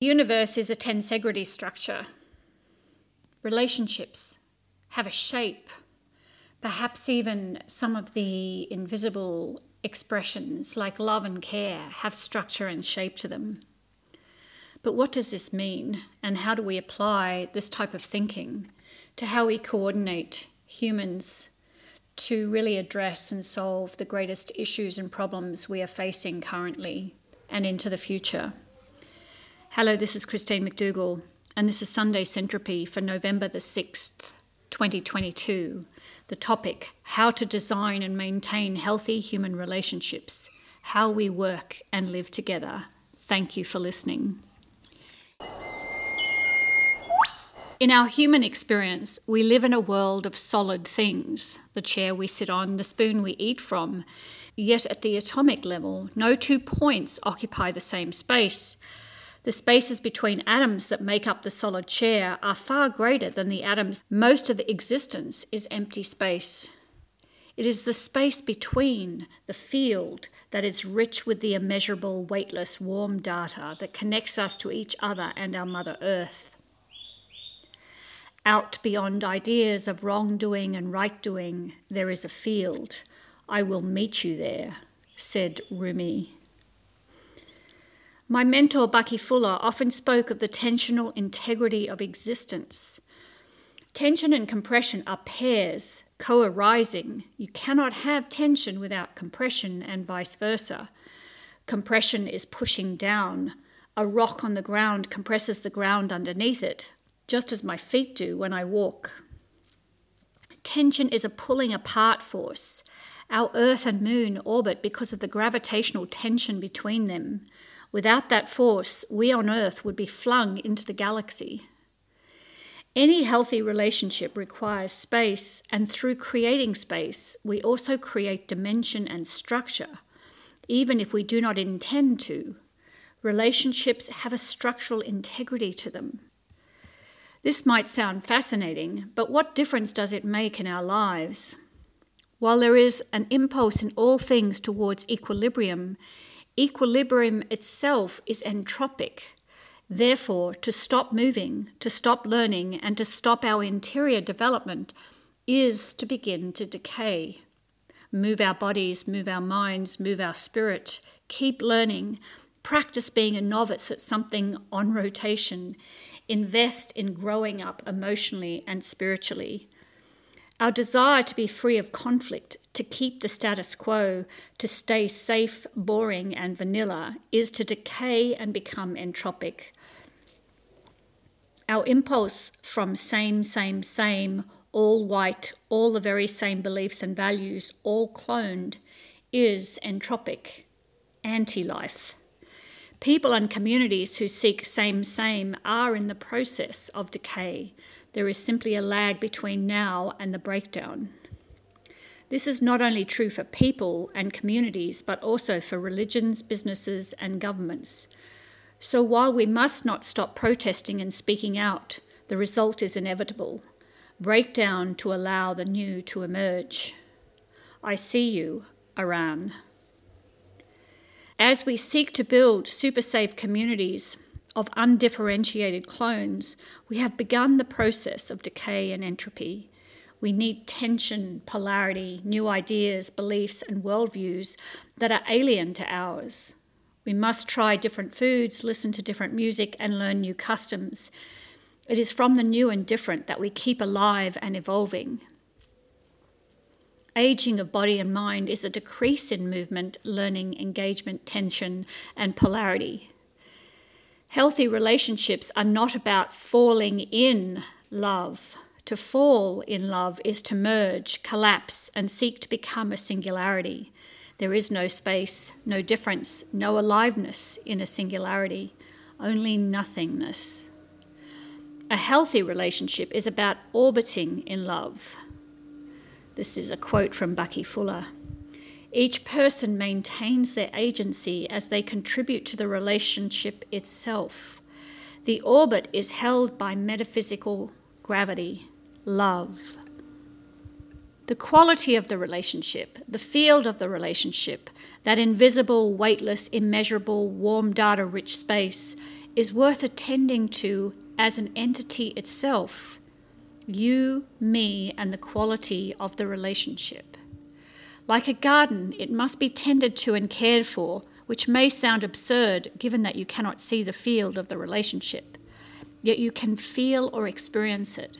The universe is a tensegrity structure. Relationships have a shape, perhaps even some of the invisible expressions like love and care have structure and shape to them. But what does this mean, and how do we apply this type of thinking to how we coordinate humans to really address and solve the greatest issues and problems we are facing currently and into the future? Hello, this is Christine McDougall, and this is Sunday Syntropy for November the 6th, 2022. The topic How to Design and Maintain Healthy Human Relationships, How We Work and Live Together. Thank you for listening. In our human experience, we live in a world of solid things the chair we sit on, the spoon we eat from. Yet at the atomic level, no two points occupy the same space. The spaces between atoms that make up the solid chair are far greater than the atoms. Most of the existence is empty space. It is the space between the field that is rich with the immeasurable, weightless, warm data that connects us to each other and our Mother Earth. Out beyond ideas of wrongdoing and right doing, there is a field. I will meet you there, said Rumi. My mentor, Bucky Fuller, often spoke of the tensional integrity of existence. Tension and compression are pairs, co arising. You cannot have tension without compression, and vice versa. Compression is pushing down. A rock on the ground compresses the ground underneath it, just as my feet do when I walk. Tension is a pulling apart force. Our Earth and Moon orbit because of the gravitational tension between them. Without that force, we on Earth would be flung into the galaxy. Any healthy relationship requires space, and through creating space, we also create dimension and structure, even if we do not intend to. Relationships have a structural integrity to them. This might sound fascinating, but what difference does it make in our lives? While there is an impulse in all things towards equilibrium, Equilibrium itself is entropic. Therefore, to stop moving, to stop learning, and to stop our interior development is to begin to decay. Move our bodies, move our minds, move our spirit, keep learning, practice being a novice at something on rotation, invest in growing up emotionally and spiritually. Our desire to be free of conflict, to keep the status quo, to stay safe, boring, and vanilla, is to decay and become entropic. Our impulse from same, same, same, all white, all the very same beliefs and values, all cloned, is entropic, anti life. People and communities who seek same, same are in the process of decay there is simply a lag between now and the breakdown. This is not only true for people and communities, but also for religions, businesses, and governments. So while we must not stop protesting and speaking out, the result is inevitable breakdown to allow the new to emerge. I see you, Iran. As we seek to build super safe communities, of undifferentiated clones, we have begun the process of decay and entropy. We need tension, polarity, new ideas, beliefs, and worldviews that are alien to ours. We must try different foods, listen to different music, and learn new customs. It is from the new and different that we keep alive and evolving. Aging of body and mind is a decrease in movement, learning, engagement, tension, and polarity. Healthy relationships are not about falling in love. To fall in love is to merge, collapse, and seek to become a singularity. There is no space, no difference, no aliveness in a singularity, only nothingness. A healthy relationship is about orbiting in love. This is a quote from Bucky Fuller. Each person maintains their agency as they contribute to the relationship itself. The orbit is held by metaphysical gravity, love. The quality of the relationship, the field of the relationship, that invisible, weightless, immeasurable, warm data rich space, is worth attending to as an entity itself you, me, and the quality of the relationship. Like a garden, it must be tended to and cared for, which may sound absurd given that you cannot see the field of the relationship, yet you can feel or experience it.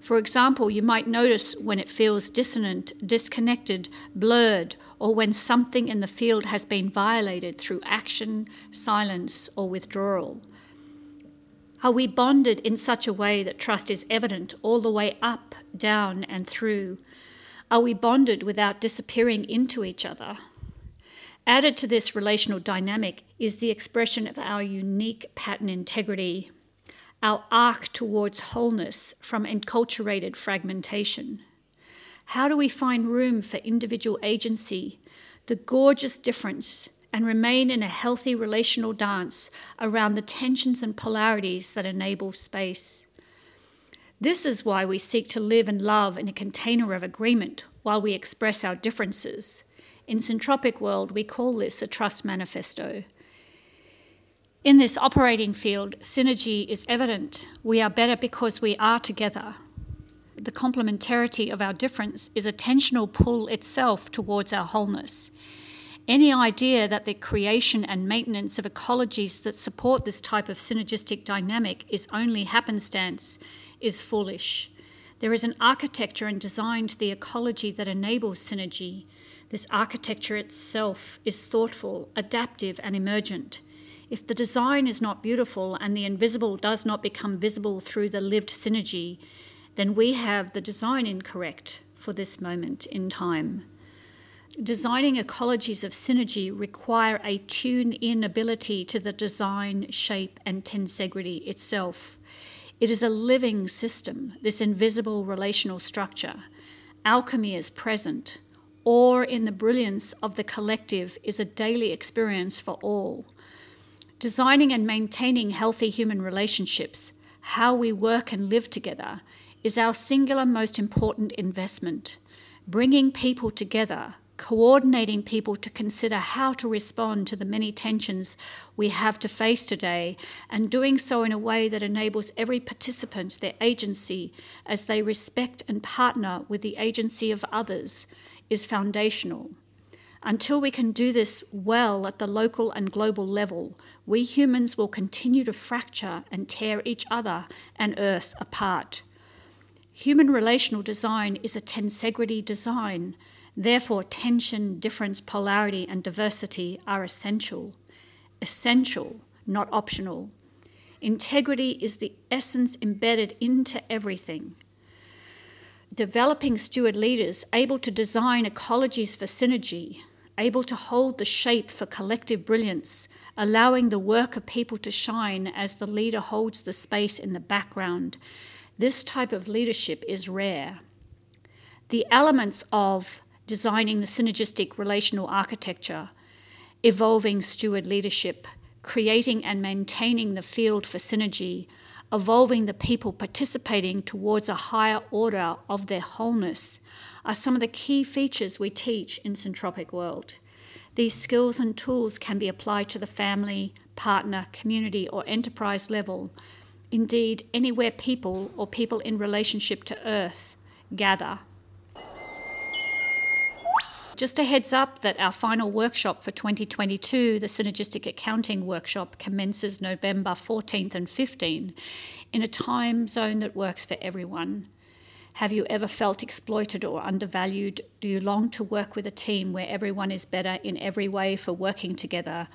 For example, you might notice when it feels dissonant, disconnected, blurred, or when something in the field has been violated through action, silence, or withdrawal. Are we bonded in such a way that trust is evident all the way up, down, and through? Are we bonded without disappearing into each other? Added to this relational dynamic is the expression of our unique pattern integrity, our arc towards wholeness from enculturated fragmentation. How do we find room for individual agency, the gorgeous difference and remain in a healthy relational dance around the tensions and polarities that enable space. This is why we seek to live and love in a container of agreement while we express our differences. In Syntropic World, we call this a trust manifesto. In this operating field, synergy is evident. We are better because we are together. The complementarity of our difference is a tensional pull itself towards our wholeness. Any idea that the creation and maintenance of ecologies that support this type of synergistic dynamic is only happenstance is foolish. There is an architecture and design to the ecology that enables synergy. This architecture itself is thoughtful, adaptive, and emergent. If the design is not beautiful and the invisible does not become visible through the lived synergy, then we have the design incorrect for this moment in time. Designing ecologies of synergy require a tune in ability to the design, shape, and tensegrity itself. It is a living system, this invisible relational structure. Alchemy is present. Or in the brilliance of the collective is a daily experience for all. Designing and maintaining healthy human relationships, how we work and live together, is our singular most important investment. Bringing people together coordinating people to consider how to respond to the many tensions we have to face today, and doing so in a way that enables every participant their agency as they respect and partner with the agency of others is foundational. Until we can do this well at the local and global level, we humans will continue to fracture and tear each other and Earth apart. Human relational design is a tensegrity design Therefore, tension, difference, polarity, and diversity are essential. Essential, not optional. Integrity is the essence embedded into everything. Developing steward leaders able to design ecologies for synergy, able to hold the shape for collective brilliance, allowing the work of people to shine as the leader holds the space in the background. This type of leadership is rare. The elements of designing the synergistic relational architecture, evolving steward leadership, creating and maintaining the field for synergy, evolving the people participating towards a higher order of their wholeness are some of the key features we teach in Syntropic World. These skills and tools can be applied to the family, partner, community, or enterprise level. Indeed, anywhere people or people in relationship to Earth gather just a heads up that our final workshop for 2022, the Synergistic Accounting Workshop, commences November 14th and 15th in a time zone that works for everyone. Have you ever felt exploited or undervalued? Do you long to work with a team where everyone is better in every way for working together?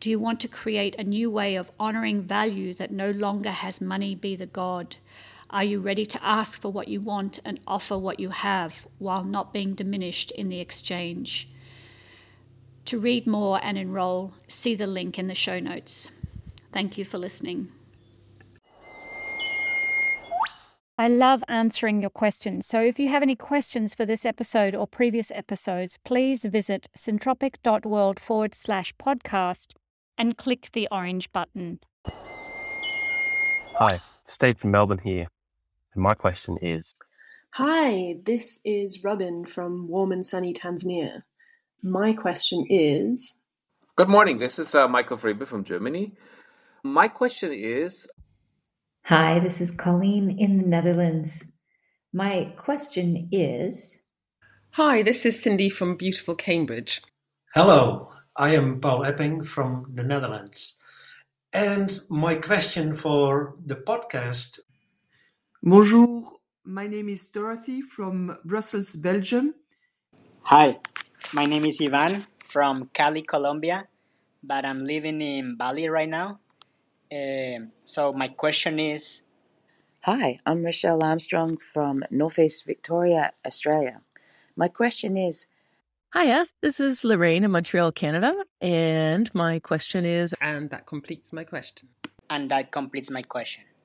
Do you want to create a new way of honouring value that no longer has money be the God? Are you ready to ask for what you want and offer what you have while not being diminished in the exchange? To read more and enroll, see the link in the show notes. Thank you for listening. I love answering your questions. So if you have any questions for this episode or previous episodes, please visit syntropic.world forward slash podcast and click the orange button. Hi, Steve from Melbourne here. And my question is Hi, this is Robin from warm and sunny Tanzania. My question is Good morning. This is uh, Michael Friebe from Germany. My question is Hi, this is Colleen in the Netherlands. My question is Hi, this is Cindy from beautiful Cambridge. Hello, I am Paul Epping from the Netherlands. And my question for the podcast Bonjour, my name is Dorothy from Brussels, Belgium. Hi, my name is Ivan from Cali, Colombia, but I'm living in Bali right now. Uh, so my question is Hi, I'm Rochelle Armstrong from Northeast Victoria, Australia. My question is Hiya, this is Lorraine in Montreal, Canada, and my question is And that completes my question. And that completes my question.